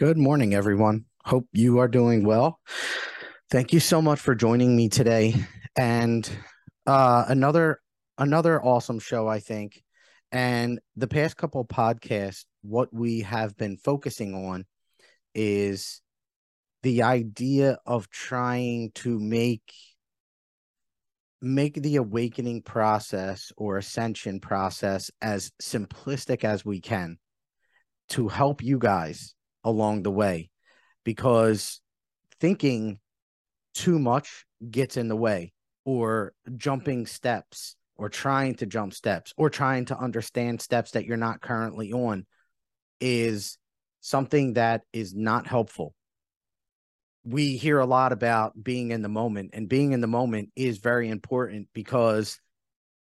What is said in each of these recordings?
Good morning, everyone. Hope you are doing well. Thank you so much for joining me today. And uh, another another awesome show, I think. And the past couple podcasts, what we have been focusing on is the idea of trying to make make the awakening process or ascension process as simplistic as we can to help you guys along the way because thinking too much gets in the way or jumping steps or trying to jump steps or trying to understand steps that you're not currently on is something that is not helpful. We hear a lot about being in the moment, and being in the moment is very important because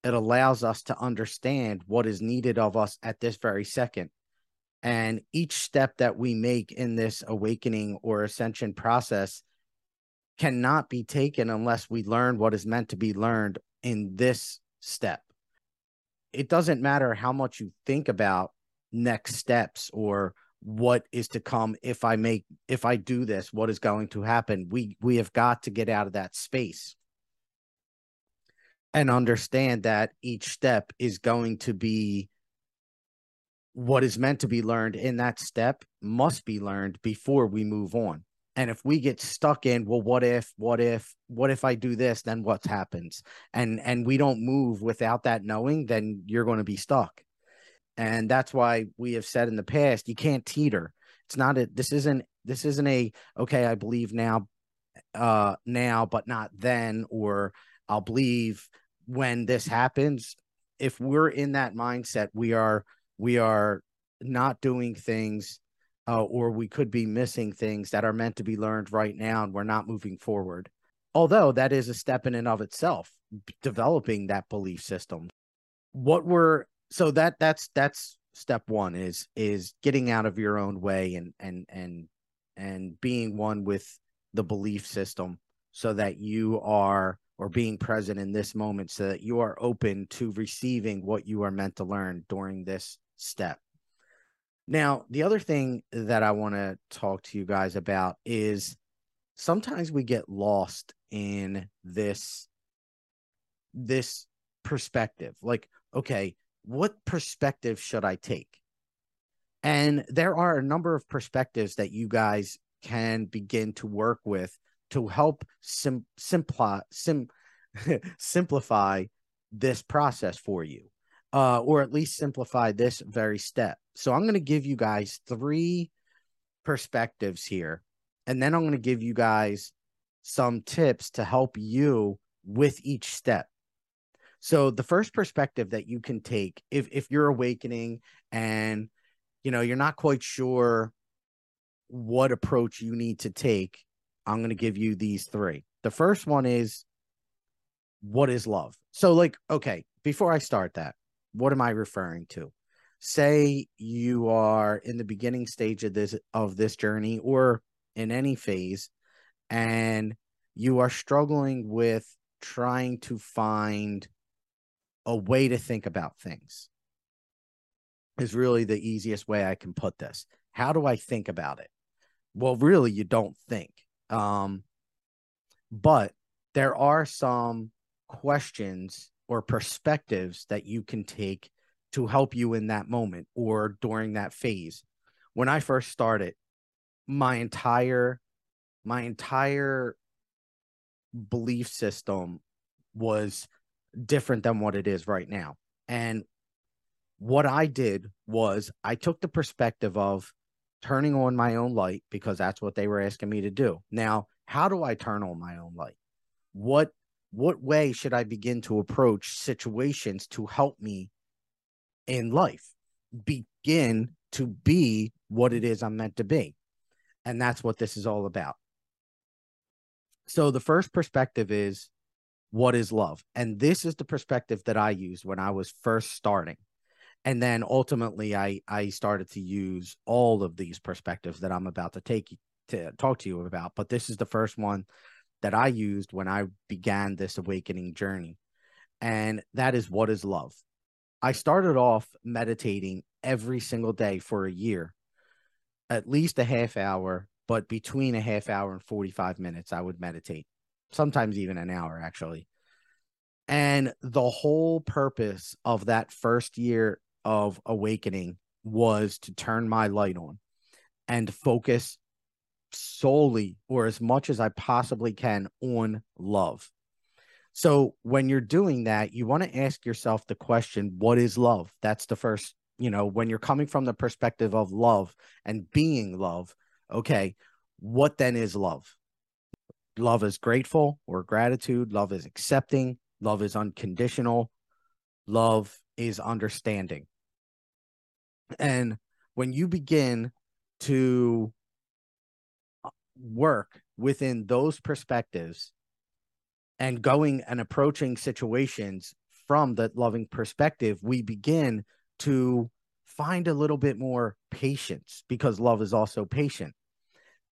it allows us to understand what is needed of us at this very second. And each step that we make in this awakening or ascension process cannot be taken unless we learn what is meant to be learned in this step. It doesn't matter how much you think about next steps or what is to come if I make if I do this, what is going to happen. We we have got to get out of that space and understand that each step is going to be what is meant to be learned in that step must be learned before we move on. And if we get stuck in, well, what if, what if, what if I do this, then what happens? And and we don't move without that knowing, then you're going to be stuck. And that's why we have said in the past, you can't teeter. It's not a this isn't this isn't a okay, I believe now uh now, but not then, or I'll believe when this happens. If we're in that mindset, we are we are not doing things uh, or we could be missing things that are meant to be learned right now and we're not moving forward. Although that is a step in and of itself developing that belief system. What we're so that that's that's step one is is getting out of your own way and and and and being one with the belief system so that you are or being present in this moment so that you are open to receiving what you are meant to learn during this step. Now, the other thing that I want to talk to you guys about is sometimes we get lost in this this perspective. Like, okay, what perspective should I take? And there are a number of perspectives that you guys can begin to work with to help sim- simplify sim- simplify this process for you uh, or at least simplify this very step. So I'm going to give you guys three perspectives here, and then I'm going to give you guys some tips to help you with each step. So the first perspective that you can take if if you're awakening and you know you're not quite sure what approach you need to take, I'm going to give you these three. The first one is what is love? So like okay, before I start that, what am I referring to? Say you are in the beginning stage of this of this journey or in any phase and you are struggling with trying to find a way to think about things is really the easiest way I can put this. How do I think about it? Well, really, you don't think. Um, but there are some questions or perspectives that you can take to help you in that moment or during that phase. When I first started, my entire my entire belief system was different than what it is right now. And what I did was I took the perspective of turning on my own light because that's what they were asking me to do. Now, how do I turn on my own light? What what way should I begin to approach situations to help me in life? Begin to be what it is I'm meant to be. And that's what this is all about. So, the first perspective is what is love? And this is the perspective that I used when I was first starting. And then ultimately, I, I started to use all of these perspectives that I'm about to take to talk to you about. But this is the first one that I used when I began this awakening journey. And that is what is love. I started off meditating every single day for a year. at least a half hour, but between a half hour and 45 minutes, I would meditate, sometimes even an hour, actually. And the whole purpose of that first year of awakening was to turn my light on and focus solely or as much as I possibly can on love. So when you're doing that, you want to ask yourself the question, what is love? That's the first, you know, when you're coming from the perspective of love and being love, okay, what then is love? Love is grateful or gratitude. Love is accepting. Love is unconditional. Love is understanding. And when you begin to work within those perspectives and going and approaching situations from that loving perspective, we begin to find a little bit more patience because love is also patient.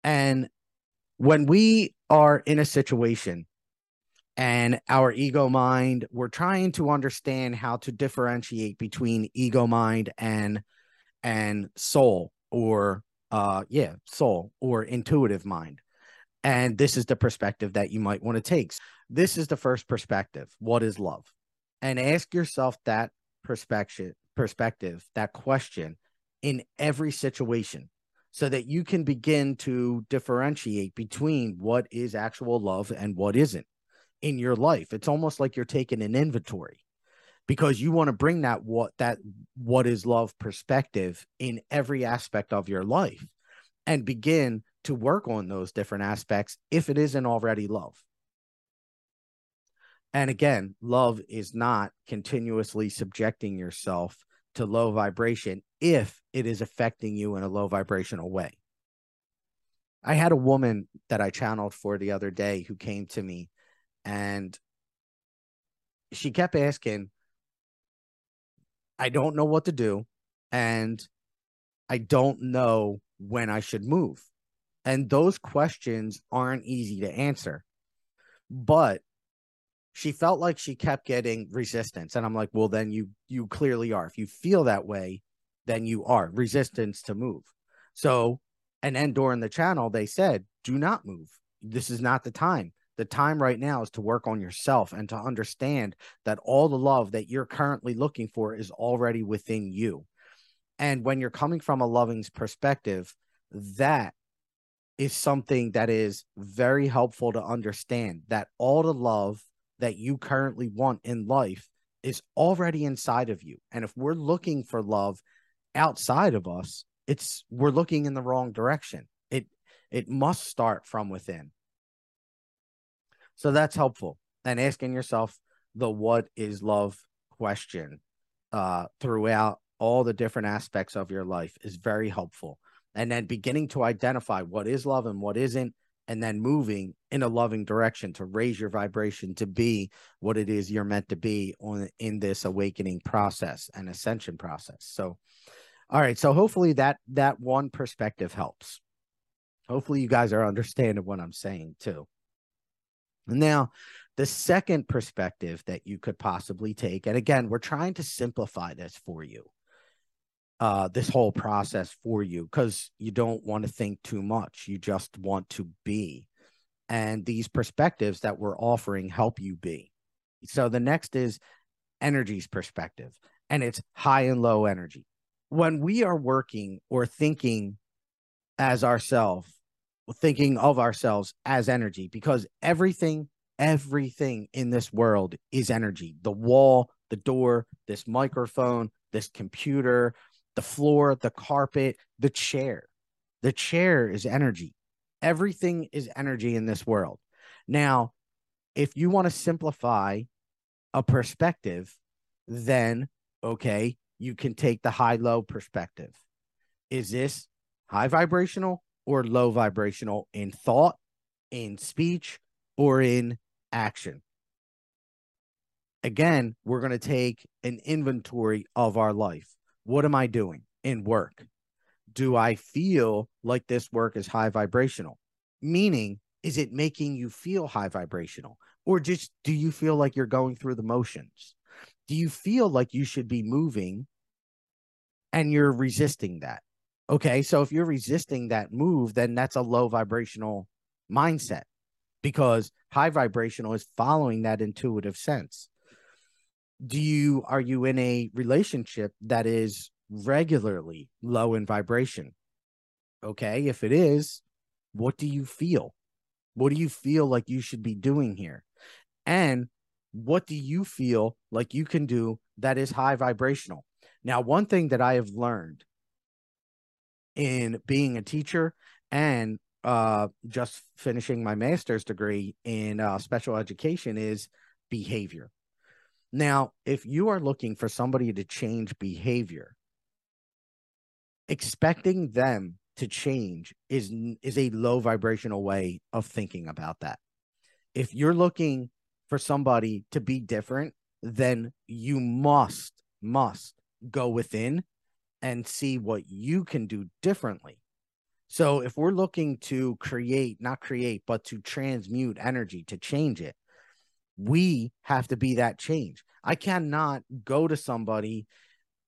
And when we are in a situation and our ego mind, we're trying to understand how to differentiate between ego mind and and soul or uh yeah soul or intuitive mind. And this is the perspective that you might want to take. This is the first perspective. What is love? And ask yourself that perspective perspective that question in every situation so that you can begin to differentiate between what is actual love and what isn't in your life. It's almost like you're taking an inventory because you want to bring that what that what is love perspective in every aspect of your life and begin to work on those different aspects if it isn't already love. And again love is not continuously subjecting yourself to low vibration if it is affecting you in a low vibrational way. I had a woman that i channeled for the other day who came to me and she kept asking I don't know what to do and I don't know when I should move. And those questions aren't easy to answer. But she felt like she kept getting resistance and I'm like, "Well, then you you clearly are. If you feel that way, then you are resistance to move." So, and then during the channel they said, "Do not move. This is not the time." The time right now is to work on yourself and to understand that all the love that you're currently looking for is already within you. And when you're coming from a loving perspective, that is something that is very helpful to understand that all the love that you currently want in life is already inside of you. And if we're looking for love outside of us, it's we're looking in the wrong direction. It it must start from within. So that's helpful. And asking yourself the what is love question uh, throughout all the different aspects of your life is very helpful. And then beginning to identify what is love and what isn't, and then moving in a loving direction to raise your vibration to be what it is you're meant to be on in this awakening process and ascension process. So, all right. So hopefully that that one perspective helps. Hopefully you guys are understanding what I'm saying too. Now, the second perspective that you could possibly take, and again, we're trying to simplify this for you, uh, this whole process for you, because you don't want to think too much. You just want to be. And these perspectives that we're offering help you be. So the next is energy's perspective, and it's high and low energy. When we are working or thinking as ourselves, thinking of ourselves as energy because everything everything in this world is energy. The wall the door this microphone this computer the floor the carpet the chair. The chair is energy. Everything is energy in this world. Now if you want to simplify a perspective then okay you can take the high low perspective. Is this high vibrational or low vibrational in thought, in speech, or in action. Again, we're going to take an inventory of our life. What am I doing in work? Do I feel like this work is high vibrational? Meaning, is it making you feel high vibrational? Or just do you feel like you're going through the motions? Do you feel like you should be moving and you're resisting that? Okay. So if you're resisting that move, then that's a low vibrational mindset because high vibrational is following that intuitive sense. Do you, are you in a relationship that is regularly low in vibration? Okay. If it is, what do you feel? What do you feel like you should be doing here? And what do you feel like you can do that is high vibrational? Now, one thing that I have learned in being a teacher and uh, just finishing my master's degree in uh, special education is behavior. Now, if you are looking for somebody to change behavior, expecting them to change is is a low vibrational way of thinking about that. If you're looking for somebody to be different, then you must must go within and see what you can do differently. So if we're looking to create, not create, but to transmute energy, to change it, we have to be that change. I cannot go to somebody,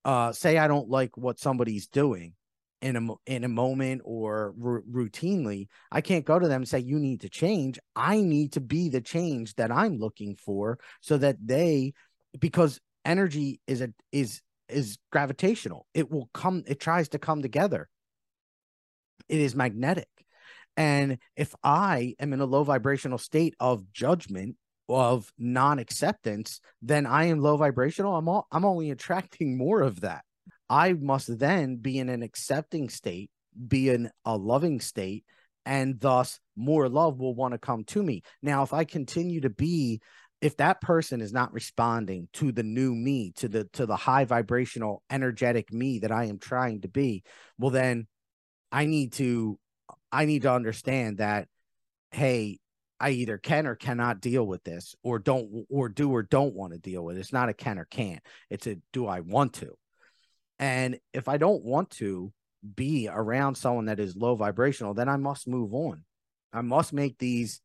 uh, say I don't like what somebody's doing in a in a moment or r- routinely. I can't go to them and say you need to change. I need to be the change that I'm looking for, so that they, because energy is a is is gravitational. It will come, it tries to come together. It is magnetic. And if I am in a low vibrational state of judgment, of non-acceptance, then I am low vibrational. I'm all, I'm only attracting more of that. I must then be in an accepting state, be in a loving state, and thus more love will want to come to me. Now, if I continue to be if that person is not responding to the new me to the to the high vibrational energetic me that i am trying to be well then i need to i need to understand that hey i either can or cannot deal with this or don't or do or don't want to deal with it. it's not a can or can't. It's a do i want to? And if i don't want to be around someone that is low vibrational then i must move on. I must make these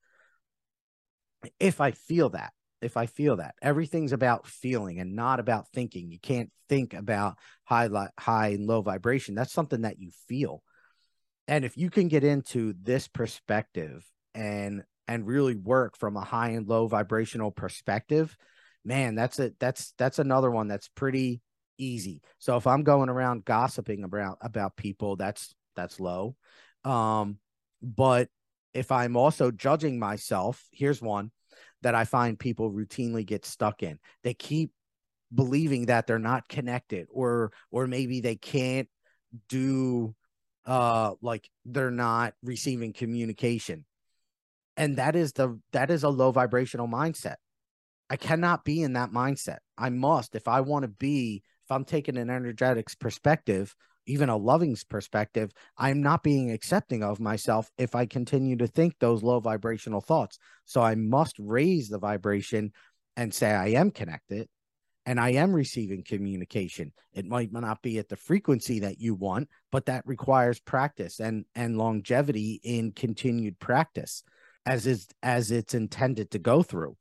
if i feel that if I feel that. Everything's about feeling and not about thinking. You can't think about high high and low vibration. That's something that you feel. And if you can get into this perspective and and really work from a high and low vibrational perspective, man, that's it. That's that's another one that's pretty easy. So if I'm going around gossiping about about people, that's that's low. Um, but if I'm also judging myself, here's one that I find people routinely get stuck in. They keep believing that they're not connected or or maybe they can't do uh like they're not receiving communication. And that is the that is a low vibrational mindset. I cannot be in that mindset. I must if I want to be if I'm taking an energetics perspective, even a loving perspective, I'm not being accepting of myself if I continue to think those low vibrational thoughts. So I must raise the vibration and say I am connected and I am receiving communication. It might not be at the frequency that you want, but that requires practice and and longevity in continued practice as is as it's intended to go through.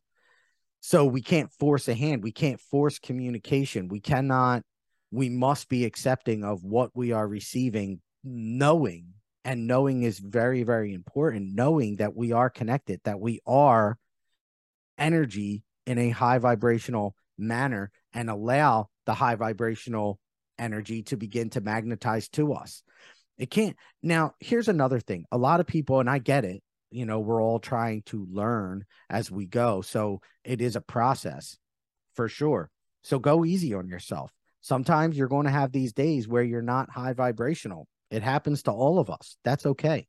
So we can't force a hand, we can't force communication. We cannot we must be accepting of what we are receiving, knowing, and knowing is very, very important, knowing that we are connected, that we are energy in a high vibrational manner and allow the high vibrational energy to begin to magnetize to us. It can't. Now, here's another thing. A lot of people, and I get it, you know, we're all trying to learn as we go. So it is a process for sure. So go easy on yourself. Sometimes you're going to have these days where you're not high vibrational. It happens to all of us. That's okay.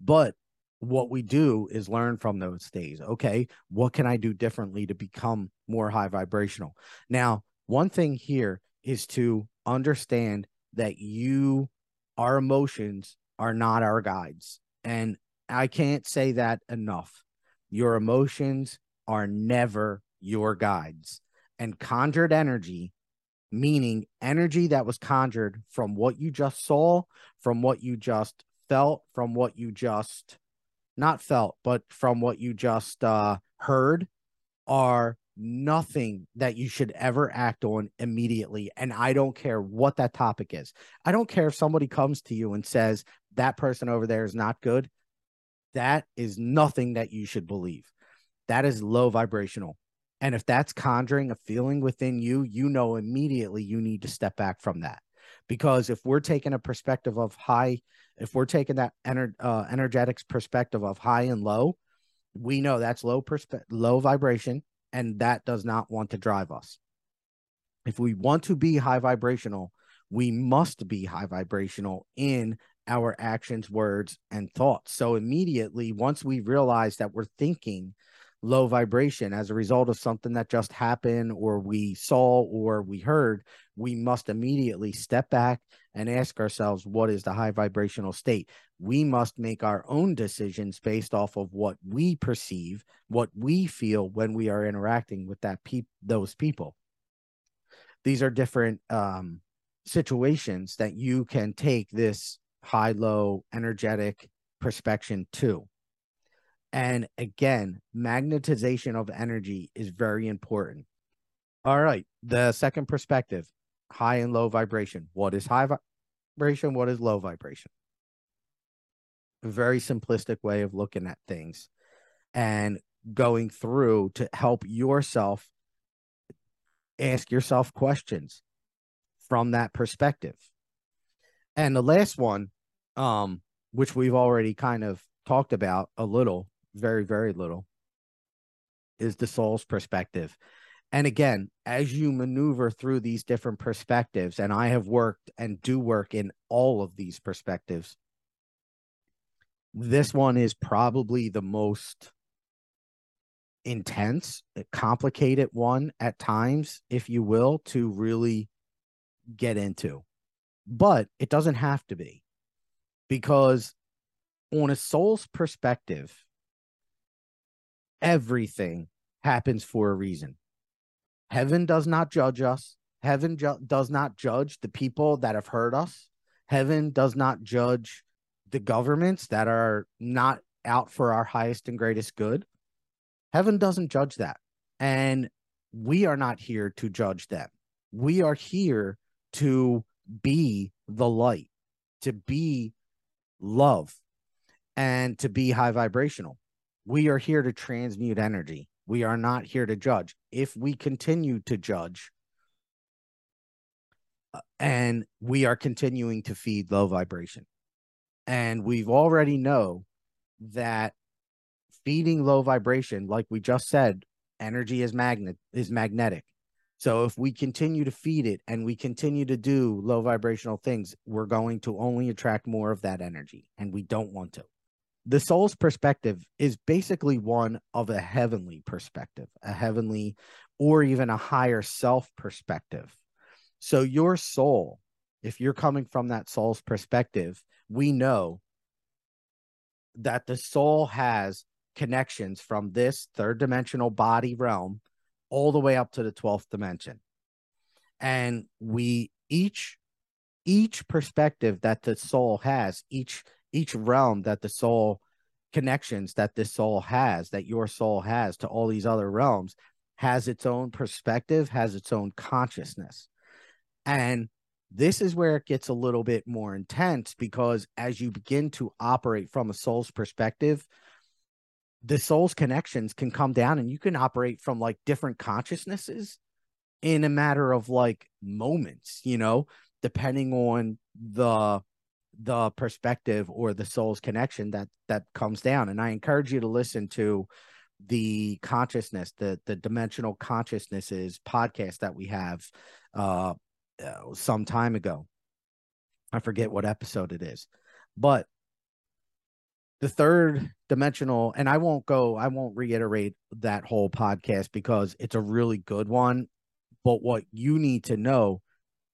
But what we do is learn from those days. Okay, what can I do differently to become more high vibrational? Now, one thing here is to understand that you, our emotions are not our guides. And I can't say that enough. Your emotions are never your guides and conjured energy, meaning energy that was conjured from what you just saw, from what you just felt, from what you just not felt, but from what you just uh, heard, are nothing that you should ever act on immediately. And I don't care what that topic is. I don't care if somebody comes to you and says that person over there is not good. That is nothing that you should believe. That is low vibrational. And if that's conjuring a feeling within you, you know immediately you need to step back from that. Because if we're taking a perspective of high, if we're taking that ener- uh, energetics perspective of high and low, we know that's low perspe- low vibration and that does not want to drive us. If we want to be high vibrational, we must be high vibrational in our actions, words, and thoughts. So immediately, once we realize that we're thinking low vibration as a result of something that just happened or we saw or we heard, we must immediately step back and ask ourselves, what is the high vibrational state? We must make our own decisions based off of what we perceive, what we feel when we are interacting with that pe- those people. These are different um, situations that you can take this high low energetic perspection to. And again, magnetization of energy is very important. All right. The second perspective high and low vibration. What is high vibration? What is low vibration? A very simplistic way of looking at things and going through to help yourself ask yourself questions from that perspective. And the last one, um, which we've already kind of talked about a little, very, very little, is the soul's perspective. And again, as you maneuver through these different perspectives, and I have worked and do work in all of these perspectives, this one is probably the most intense, complicated one at times, if you will, to really get into. But it doesn't have to be because, on a soul's perspective, everything happens for a reason. Heaven does not judge us. Heaven ju- does not judge the people that have hurt us. Heaven does not judge the governments that are not out for our highest and greatest good. Heaven doesn't judge that. And we are not here to judge them. We are here to be the light, to be love, and to be high vibrational. We are here to transmute energy. We are not here to judge. If we continue to judge uh, and we are continuing to feed low vibration, and we've already know that feeding low vibration, like we just said, energy is magnet is magnetic. So if we continue to feed it and we continue to do low vibrational things, we're going to only attract more of that energy, and we don't want to the soul's perspective is basically one of a heavenly perspective, a heavenly or even a higher self perspective. So, your soul, if you're coming from that soul's perspective, we know that the soul has connections from this third dimensional body realm all the way up to the 12th dimension. And we each each perspective that the soul has, each each realm that the soul connections that this soul has, that your soul has to all these other realms, has its own perspective, has its own consciousness. And this is where it gets a little bit more intense because as you begin to operate from a soul's perspective, the soul's connections can come down and you can operate from like different consciousnesses in a matter of like moments, you know, depending on the the perspective or the soul's connection that that comes down. And i encourage you to listen to the consciousness the the dimensional consciousnesses podcast that we have uh, uh some time ago. I forget what episode it is but the third dimensional and i won't go i won't reiterate that whole podcast because it's a really good one. But what you need to know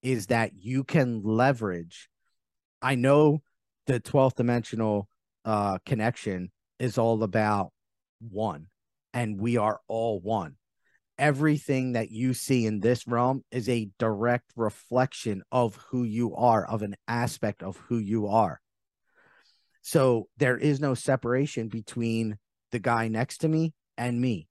is that you can leverage I know the 12th dimensional uh, connection is all about one, and we are all one. Everything that you see in this realm is a direct reflection of who you are, of an aspect of who you are. So there is no separation between the guy next to me and me,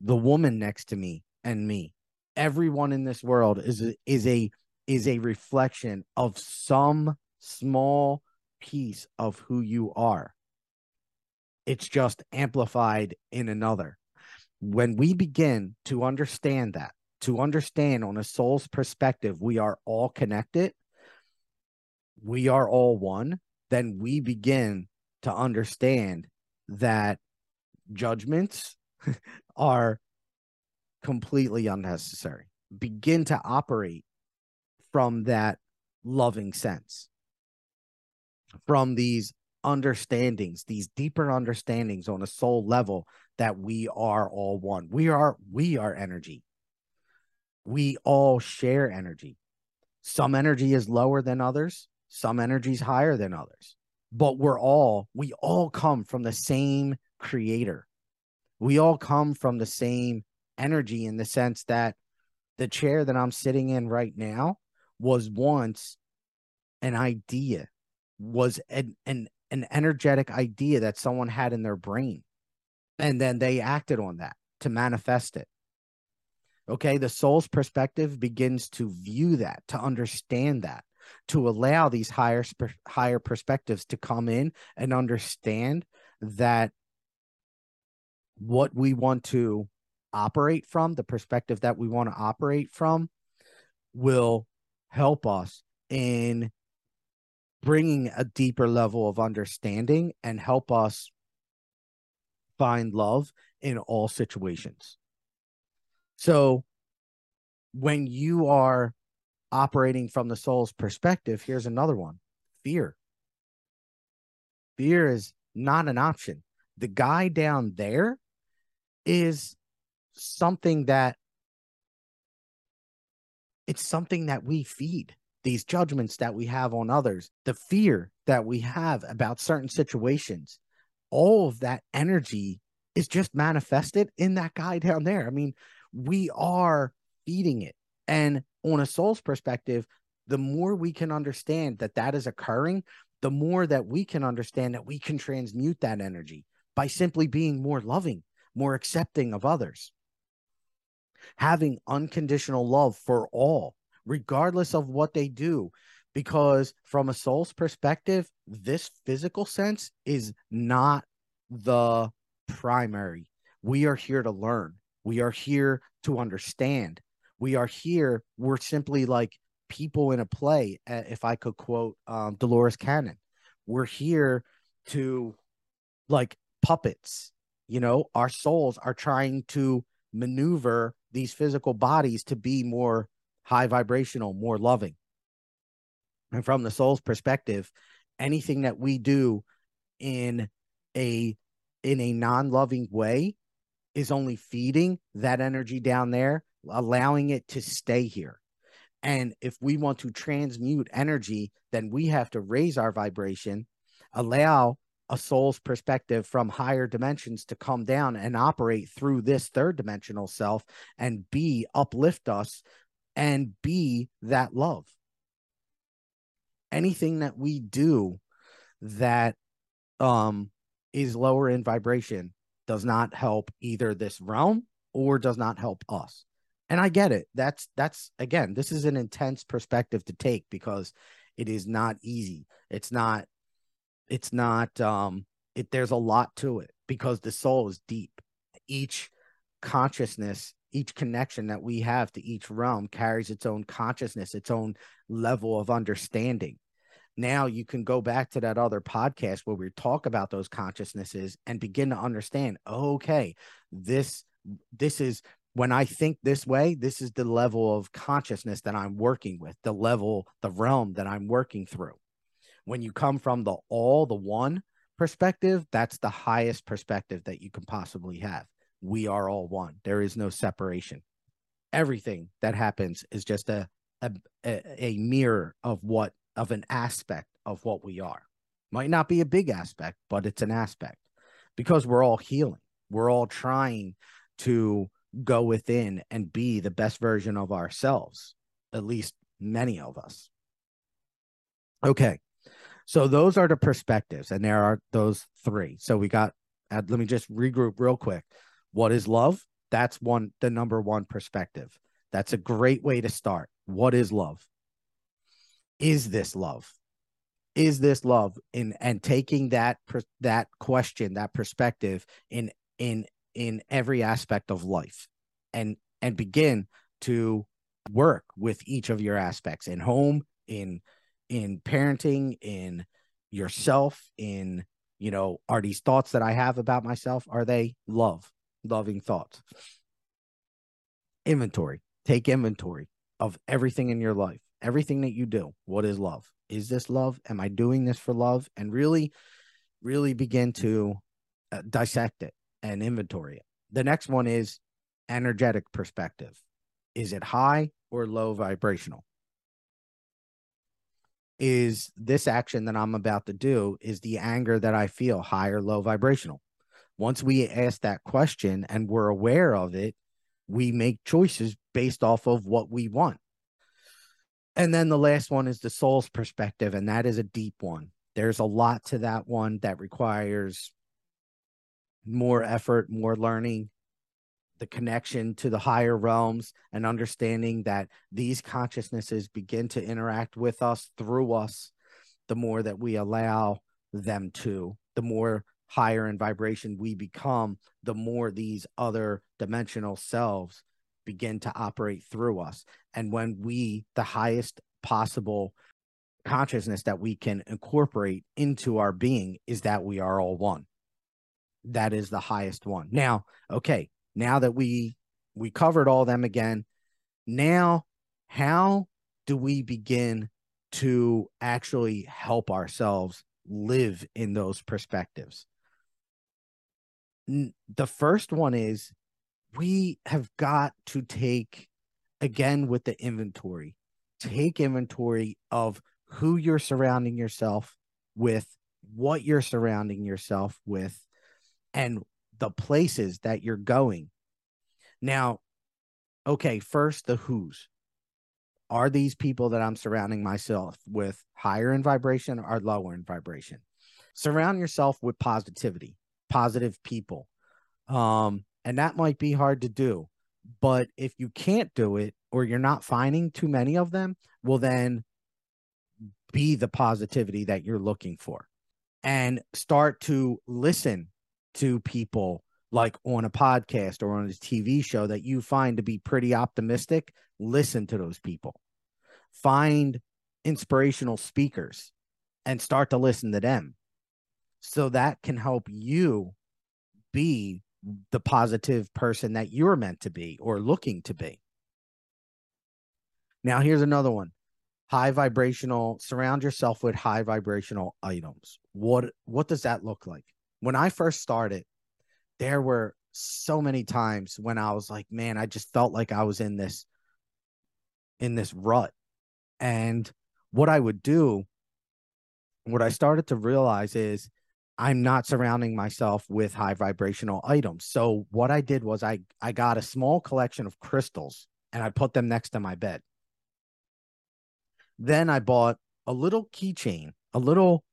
the woman next to me and me. Everyone in this world is is a is a reflection of some small piece of who you are. It's just amplified in another. When we begin to understand that, to understand on a soul's perspective, we are all connected, we are all one, then we begin to understand that judgments are completely unnecessary. Begin to operate from that loving sense, from these understandings, these deeper understandings on a soul level that we are all one. We are we are energy. We all share energy. Some energy is lower than others, some energy is higher than others. But we're all we all come from the same creator. We all come from the same energy in the sense that the chair that I'm sitting in right now was once an idea, was an, an, an energetic idea that someone had in their brain. And then they acted on that to manifest it. Okay. The soul's perspective begins to view that, to understand that, to allow these higher, higher perspectives to come in and understand that what we want to operate from, the perspective that we want to operate from, will help us in bringing a deeper level of understanding and help us find love in all situations. So, when you are operating from the soul's perspective, here's another one fear. Fear is not an option. The guy down there is something that it's something that we feed these judgments that we have on others, the fear that we have about certain mm. situations, all of that energy is just manifested in that guy down there. I mean, we are feeding it. And on a soul's perspective, the more we can understand that that is occurring, the more that we can understand that we can transmute that energy by simply being more loving, more accepting of others having unconditional love for all, regardless of what they do. Because from a soul's perspective, this physical sense is not the primary. We are here to learn. We are here to understand. We are here. We're simply like people in a play, if I could quote um, Dolores Cannon. We're here to like puppets. You know, our souls are trying to maneuver these physical bodies to be more high vibrational, more loving. And from the soul's perspective, anything that we do in a in a non-loving way is only feeding that energy down there, allowing it to stay here. And if we want to transmute energy, then we have to raise our vibration, allow a soul's perspective from higher dimensions to come down and operate through this third dimensional self and be uplift us and be that love. Anything that we do that um is lower in vibration does not help either this realm or does not help us. And I get it. That's that's again, this is an intense perspective to take because it is not easy. It's not it's not um it there's a lot to it because the soul is deep each consciousness each connection that we have to each realm carries its own consciousness its own level of understanding now you can go back to that other podcast where we talk about those consciousnesses and begin to understand okay this this is when i think this way this is the level of consciousness that i'm working with the level the realm that i'm working through when you come from the all, the one perspective, that's the highest perspective that you can possibly have. We are all one. There is no separation. Everything that happens is just a a, a mirror of what of an aspect of what we are. Might not be a big aspect, but it's an aspect because we're all healing. We're all trying to go within and be the best version of ourselves, at least many of us. Okay. So those are the perspectives, and there are those three. So we got. Uh, let me just regroup real quick. What is love? That's one, the number one perspective. That's a great way to start. What is love? Is this love? Is this love? In and taking that that question, that perspective in in in every aspect of life, and and begin to work with each of your aspects in home, in in parenting, in yourself, in you know, are these thoughts that I have about myself, are they love, loving thoughts? Inventory. Take inventory of everything in your life, everything that you do. What is love? Is this love? Am I doing this for love? And really, really begin to uh, dissect it and inventory it. The next one is energetic perspective. Is it high or low vibrational? is this action that I'm about to do is the anger that I feel high or low vibrational? Once we ask that question and we're aware of it, we make choices based off of what we want. And then the last one is the soul's perspective, and that is a deep one. There's a lot to that one that requires more effort, more learning, the connection to the higher realms and understanding that these consciousnesses begin to interact with us through us the more that we allow them to the more higher in vibration we become the more these other dimensional selves begin to operate through us. And when we the highest possible consciousness that we can incorporate into our being is that we are all one. That is the highest one. Now okay now that we we covered all them again now how do we begin to actually help ourselves live in those perspectives the first one is we have got to take again with the inventory take inventory of who you're surrounding yourself with what you're surrounding yourself with and the places that you're going. Now, okay, first the who's. Are these people that I'm surrounding myself with higher in vibration or lower in vibration? Surround yourself with positivity, positive people. Um, and that might be hard to do. But if you can't do it or you're not finding too many of them, well, then be the positivity that you're looking for and start to listen to people like on a podcast or on a TV show that you find to be pretty optimistic, listen to those people. Find inspirational speakers and start to listen to them. So that can help you be the positive person that you're meant to be or looking to be. Now, here's another one high vibrational surround yourself with high vibrational items what what does that look like when I first started, there were so many times when I was like, man, I just felt like I was in this in this rut. And what I would do, what I started to realize is I'm not surrounding myself with high vibrational items. So what I did was I I got a small collection of crystals and I put them next to my bed. Then I bought a little keychain, a little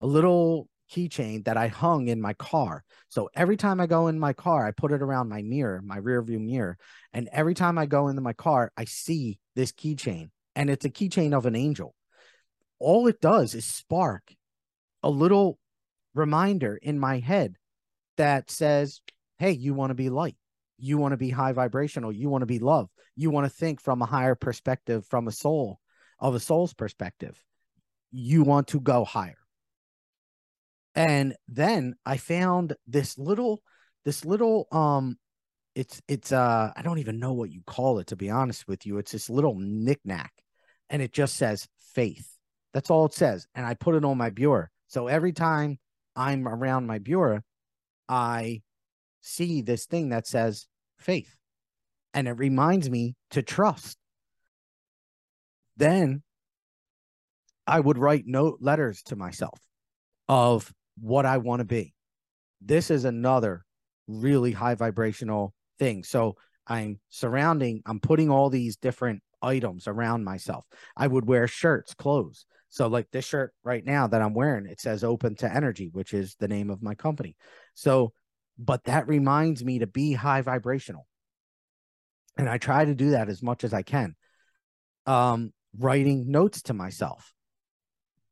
a little keychain that I hung in my car. So every time I go in my car, I put it around my mirror, my rear view mirror. And every time I go into my car, I see this keychain and it's a keychain of an angel. All it does is spark a little reminder in my head that says, Hey, you want to be light. You want to be high vibrational. You want to be love. You want to think from a higher perspective, from a soul, of a soul's perspective. You want to go higher and then I found this little this little um it's it's uh I don't even know what you call it to be honest with you. It's this little knickknack and it just says faith. That's all it says. And I put it on my bureau. So every time I'm around my bureau, I see this thing that says faith. And it reminds me to trust. Then I would write note letters to myself of what I want to be. This is another really high vibrational thing. So I'm surrounding, I'm putting all these different items around myself. I would wear shirts, clothes. So, like this shirt right now that I'm wearing, it says open to energy, which is the name of my company. So, but that reminds me to be high vibrational. And I try to do that as much as I can. Um, writing notes to myself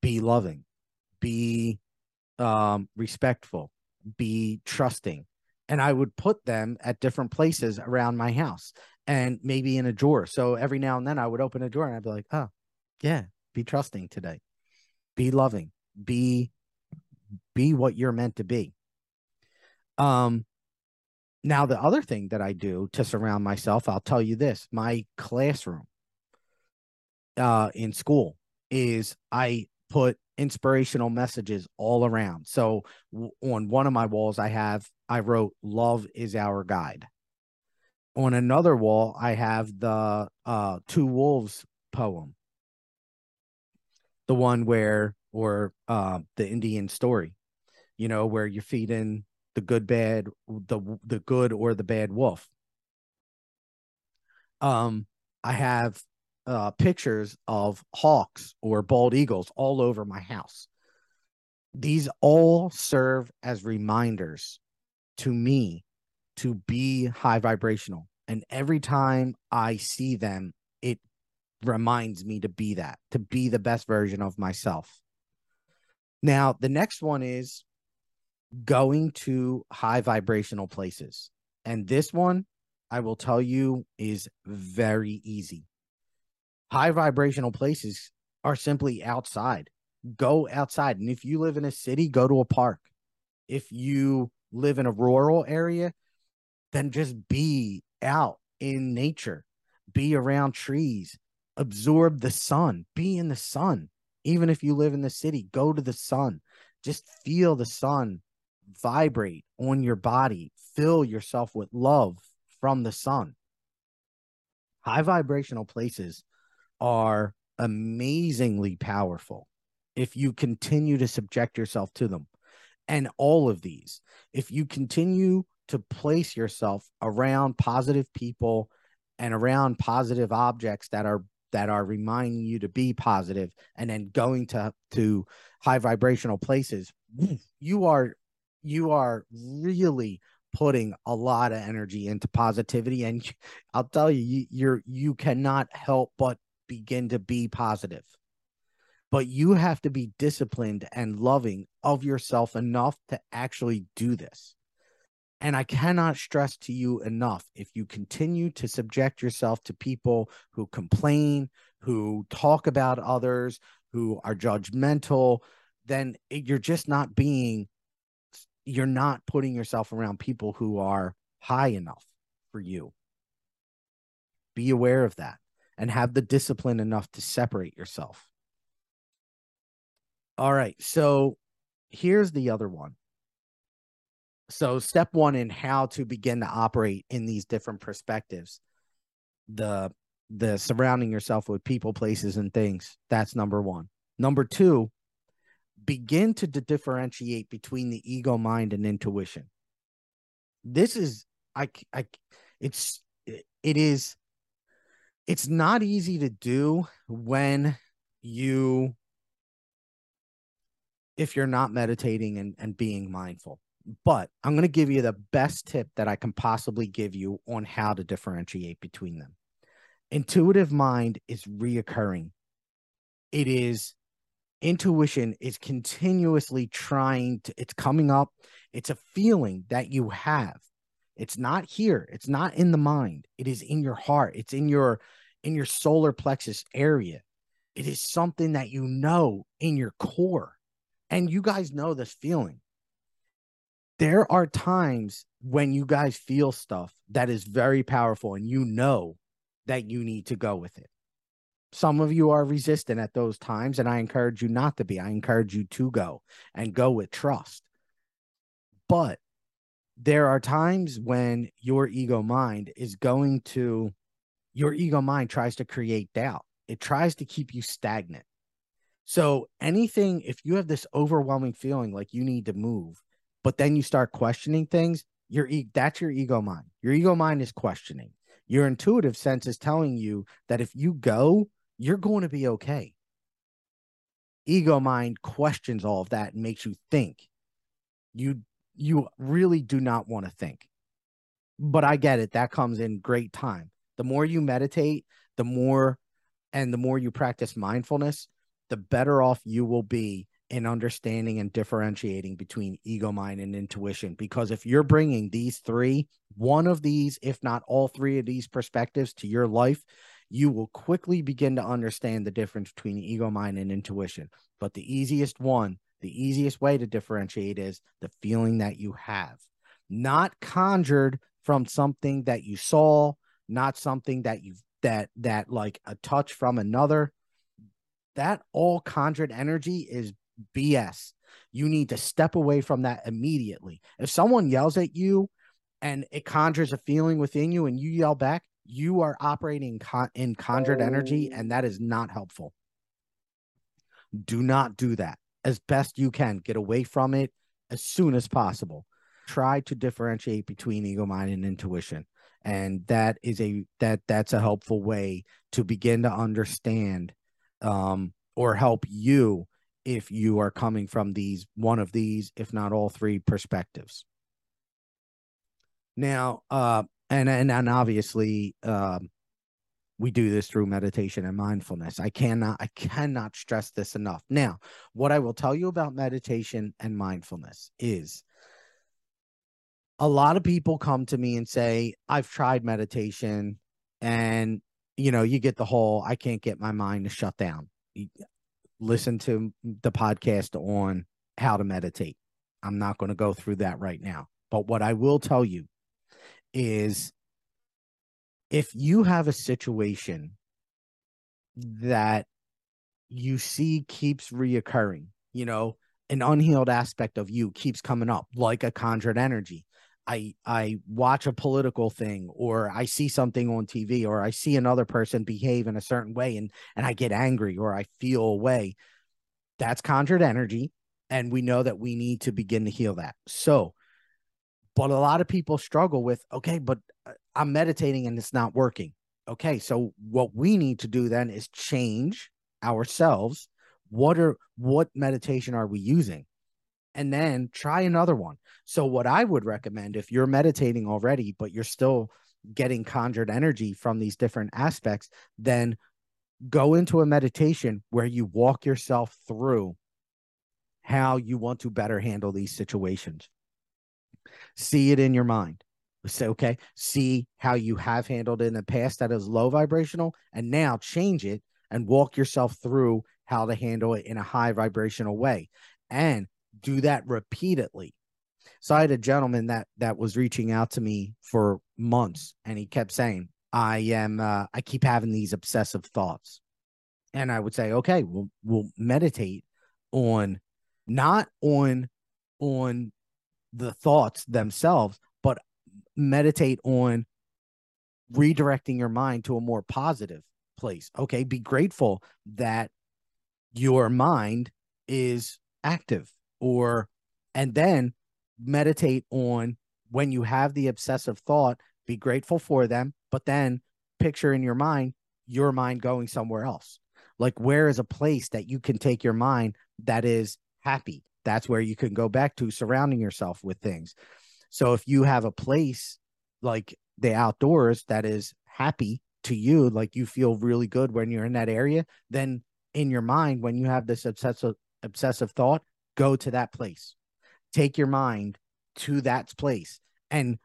be loving, be um, respectful, be trusting. And I would put them at different places around my house and maybe in a drawer. So every now and then I would open a drawer and I'd be like, oh, yeah, be trusting today, be loving, be be what you're meant to be. Um now the other thing that I do to surround myself, I'll tell you this, my classroom uh in school is I put inspirational messages all around. So on one of my walls I have I wrote love is our guide. On another wall I have the uh two wolves poem. The one where or uh the Indian story, you know, where you're feeding the good bad the the good or the bad wolf. Um I have uh, pictures of hawks or bald eagles all over my house. These all serve as reminders to me to be high vibrational. And every time I see them, reminds me to be that, to be the best version of myself. Now, the next one is going to high vibrational places. And this one, I will tell you, is very easy high vibrational places are simply outside. Go outside. And if you live in a city, go to a park. If you live in a rural area, then just be out in nature, be around trees, absorb the sun, be in the sun. Even if you live in the city, go to the sun. Just feel the sun vibrate on your body. Fill yourself with love from the sun. High vibrational places are amazingly powerful if you continue to subject yourself to them. And all of these, if you continue to place yourself around positive people and around positive objects that are that are reminding you to be positive and then going to to high vibrational places you are you are really putting a lot of energy into positivity and i'll tell you, you you're you cannot help but begin to be positive. But you have to be disciplined and loving of yourself enough to actually do this. And I cannot stress to you enough if you continue to subject yourself to people who complain, who talk about others, who are judgmental, then you're just not being, you're not putting yourself around people who are high enough for you. Be aware of that and have the discipline enough to separate yourself. All right. So here's the other one. So, step one in how to begin to operate in these different perspectives the the surrounding yourself with people places and things that's number one. Number two begin to differentiate between the ego mind and intuition. This is i i it's it is it's not easy to do when you if you're not meditating and, and being mindful but i'm going to give you the best tip that i can possibly give you on how to differentiate between them. Intuitive mind is reoccurring. It is intuition is continuously trying to it's coming up. It's a feeling that you have. It's not here. It's not in the mind. It is in your heart. It's in your in your solar plexus area. It is something that you know in your core. And you guys know this feeling. There are times when you guys feel stuff that is very powerful and you know that you need to go with it. Some of you are resistant at those times, and I encourage you not to be. I encourage you to go and go with trust. But there are times when your ego mind is going to your ego mind tries to create doubt. It tries to keep you stagnant. So, anything, if you have this overwhelming feeling like you need to move, but then you start questioning things, your e- that's your ego mind. Your ego mind is questioning. Your intuitive sense is telling you that if you go, you're going to be okay. Ego mind questions all of that and makes you think. You you really do not want to think. But I get it. That comes in great time The more you meditate, the more and the more you practice mindfulness, the better off you will be in understanding and differentiating between ego mind and intuition because if you're bringing these three one of these if not all three of these perspectives to your life you will quickly begin to understand the difference between ego mind and intuition. But the easiest one the easiest way to differentiate is the feeling that you have. Not conjured from something that you saw not something that you that that like a touch from another. That all conjured energy is BS. You need to step away from that immediately. If someone yells at you and it conjures a feeling within you and you yell back, you are operating con- in conjured oh. energy and that is not helpful. Do not do that as best you can. Get away from it as soon as possible. Try to differentiate between ego mind and intuition. And that is a that that's a helpful way to begin to understand um or help you if you are coming from these one of these if not all three perspectives. Now uh and and, and obviously um we do this through meditation and mindfulness. I cannot i cannot stress this enough. Now what i will tell you about meditation and mindfulness is a lot of people come to me and say i've tried meditation and you know you get the whole i can't get my mind to shut down listen to the podcast on how to meditate. I'm not going to go through that right now. But what I will tell you is if you have a situation that you see keeps reoccurring, you know, an unhealed aspect of you keeps coming up, like a conjured energy. I I watch a political thing or I see something on TV or I see another person behave in a certain way and and I get angry or I feel a way that's conjured energy and we know that we need to begin to heal that. So but a lot of people struggle with okay, but uh, I'm meditating and it's not working. Okay, so what we need to do then is change ourselves. What are what meditation are we using? And then try another one. So, what I would recommend if you're meditating already, but you're still getting conjured energy from these different aspects, then go into a meditation where you walk yourself through how you want to better handle these situations. See it in your mind. Say, okay, see how you have handled in the past that is low vibrational, and now change it and walk yourself through how to handle it in a high vibrational way. And do that repeatedly. So I had a gentleman that that was reaching out to me for months, and he kept saying, "I am, uh, I keep having these obsessive thoughts," and I would say, "Okay, we'll we'll meditate on, not on, on the thoughts themselves, but meditate on redirecting your mind to a more positive place. Okay, be grateful that your mind is active or and then meditate on when you have the obsessive thought be grateful for them but then picture in your mind your mind going somewhere else. Like where is a place that you can take your mind that is happy? That's where you can go back to surrounding yourself with things. So if you have a place like the outdoors that is happy to you like you feel really good when you're in that area then in your mind when you have this obsessive obsessive thought go to that place. Take your mind to that place and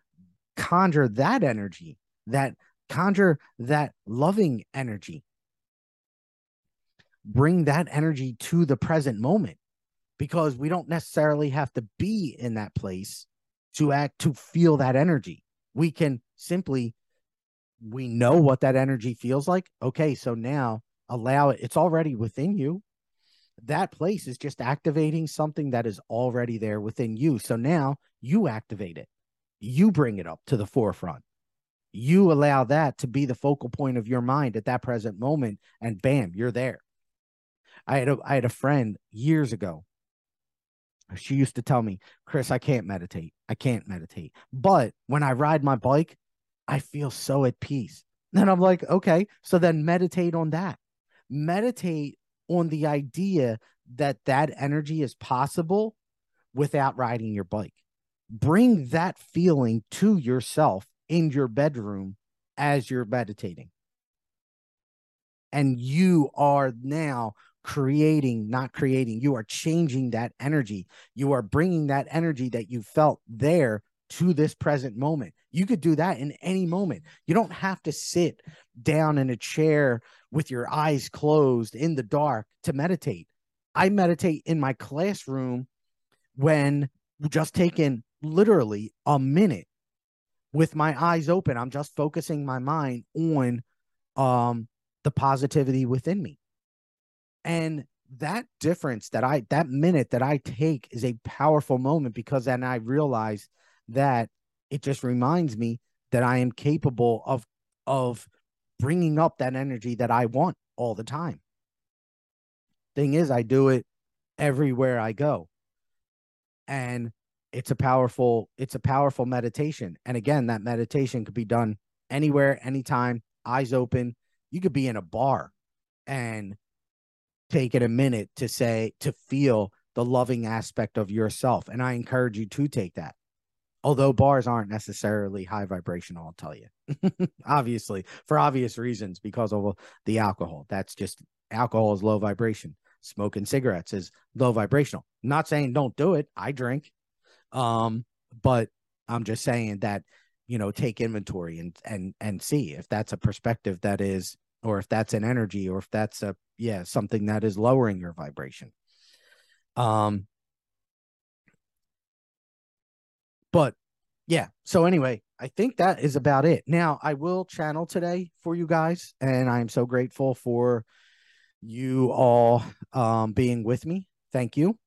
conjure that energy, that conjure that loving energy. Bring that energy to the present moment because we don't necessarily have to be in that place to act to feel that energy. We can simply we know what that energy feels like. Okay, so now allow it. It's already within you that place is just activating something that is already there within you. So now you activate it, you bring it up to the forefront. You allow that to be the focal point of your mind at that present moment, and bam, you're there. I had a, I had a friend years ago. She used to tell me, Chris, I can't meditate. I can't meditate. But when I ride my bike, I feel so at peace. And I'm like, okay, so then meditate on that. Meditate on the idea that that energy is possible without riding your bike. Bring that feeling to yourself in your bedroom as you're meditating. And you are now creating, not creating, you are changing that energy. You are bringing that energy that you felt there to this present moment. You could do that in any moment. You don't have to sit down in a chair with your eyes closed in the dark to meditate. I meditate in my classroom when just taking literally a minute with my eyes open. I'm just focusing my mind on um the positivity within me. And that difference that I that minute that I take is a powerful moment because then I realize that it just reminds me that I am capable of of bringing up that energy that I want all the time. Thing is, I do it everywhere I go. And it's a powerful, it's a powerful meditation. And again, that meditation could be done anywhere, anytime, eyes open. You could be in a bar and take it a minute to say, to feel the loving aspect of yourself. And I encourage you to take that although bars aren't necessarily high vibrational, I'll tell you. Obviously, for obvious reasons, because of the alcohol. That's just alcohol is low vibration. Smoking cigarettes is low vibrational. not saying don't do it. I drink. Um, but I'm just saying that, you know, take inventory and and and see if that's a perspective that is or if that's an energy or if that's a yeah, something that is lowering your vibration. Um But yeah. So anyway, I think that is about it. Now I will channel today for you guys, and I'm so grateful for you all um, being with me. Thank you.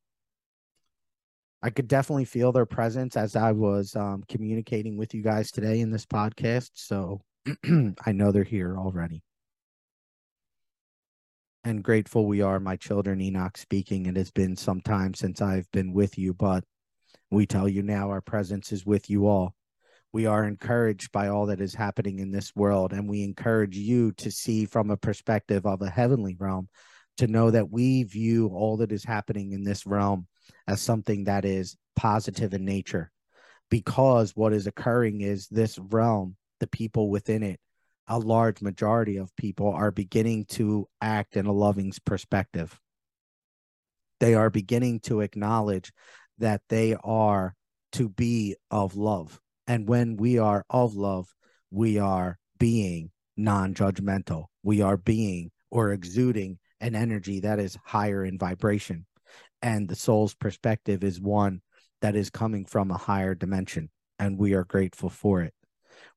I could definitely feel their presence as I was um, communicating with you guys today in this podcast. So I know they're here already. And grateful we are, my children, Enoch speaking. It has been some time since I've been with you, but we tell you now our presence is with you all. We are encouraged by all that is happening in this world, and we encourage you to see from a perspective of a heavenly realm to know that we view all that is happening in this realm as something that is positive in nature. Because what is occurring is this realm, the people within it, a large majority of people are beginning to act in a loving perspective. They are beginning to acknowledge that they are to be of love. And when we are of love, we are being non judgmental. We are being or exuding an energy that is higher in vibration. And the soul's perspective is one that is coming from a higher dimension. And we are grateful for it.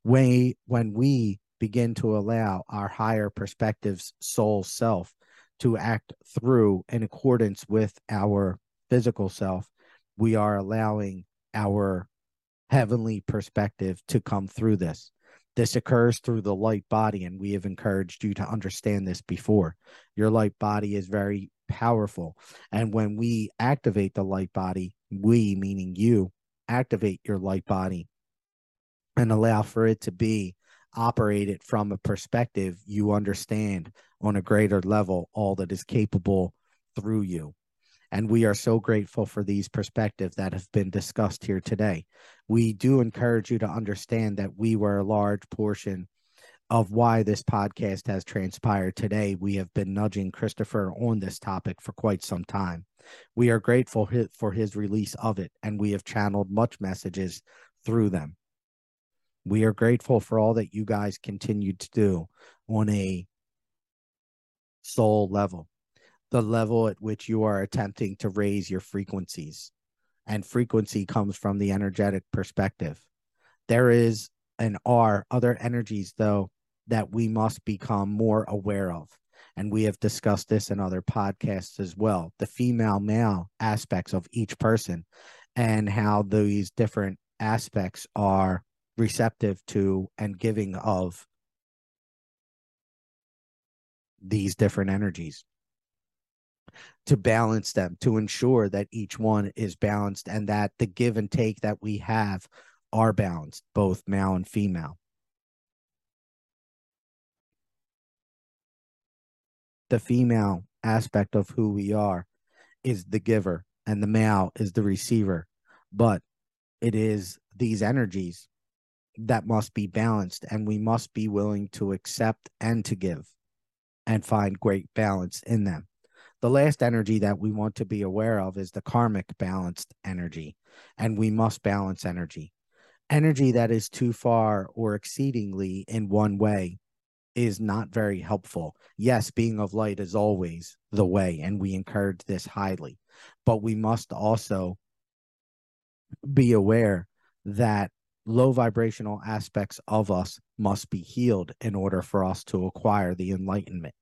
We, when we begin to allow our higher perspectives, soul self, to act through in accordance with our physical self, we are allowing our heavenly perspective to come through this. This occurs through the light body, and we have encouraged you to understand this before. Your light body is very powerful. And when we activate the light body, we, meaning you, activate your light body and allow for it to be operated from a perspective you understand on a greater level all that is capable through you. And we are so grateful for these perspectives that have been discussed here today. We do encourage you to understand that we were a large portion of why this podcast has transpired today. We have been nudging Christopher on this topic for quite some time. We are grateful for his release of it, and we have channeled much messages through them. We are grateful for all that you guys continue to do on a soul level the level at which you are attempting to raise your frequencies. And frequency comes from the energetic perspective. There is and are other energies, though, that we must become more aware of. And we have discussed this in other podcasts as well the female male aspects of each person and how these different aspects are receptive to and giving of these different energies to balance them to ensure that each one is balanced and that the give and take that we have are balanced both male and female the female aspect of who we are is the giver and the male is the receiver but it is these energies that must be balanced and we must be willing to accept and to give and find great balance in them. The last energy that we want to be aware of is the karmic balanced energy, and we must balance energy. Energy that is too far or exceedingly in one way is not very helpful. Yes, being of light is always the way, and we encourage this highly, but we must also be aware that low vibrational aspects of us must be healed in order for us to acquire the enlightenment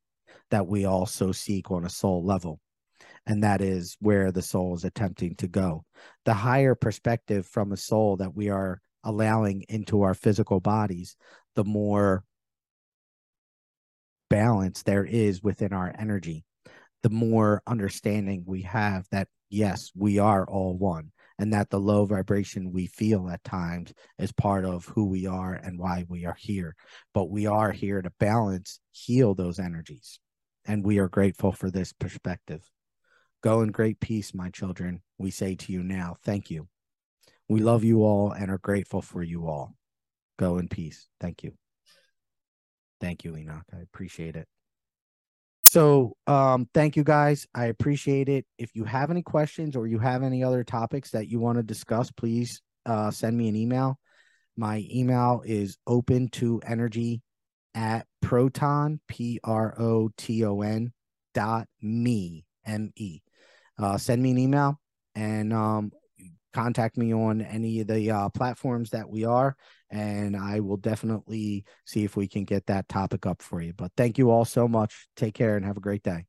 that we also seek on a soul level. And that is where the soul is attempting to go. The higher perspective from a soul that we are allowing into our physical bodies, the more balance there is within our energy, the more understanding we have that, yes, we are all one and that the low vibration we feel at times is part of who we are and why we are here. But we are here to balance, heal those energies. And we are grateful for this perspective. Go in great peace, my children. We say to you now, thank you. We love you all and are grateful for you all. Go in peace. Thank you. Thank you, Enoch. I appreciate it. So, um, thank you guys. I appreciate it. If you have any questions or you have any other topics that you want to discuss, please uh, send me an email. My email is open to energy at proton, P R O T O N dot me, M E. Uh, send me an email and um, contact me on any of the uh, platforms that we are, and I will definitely see if we can get that topic up for you. But thank you all so much. Take care and have a great day.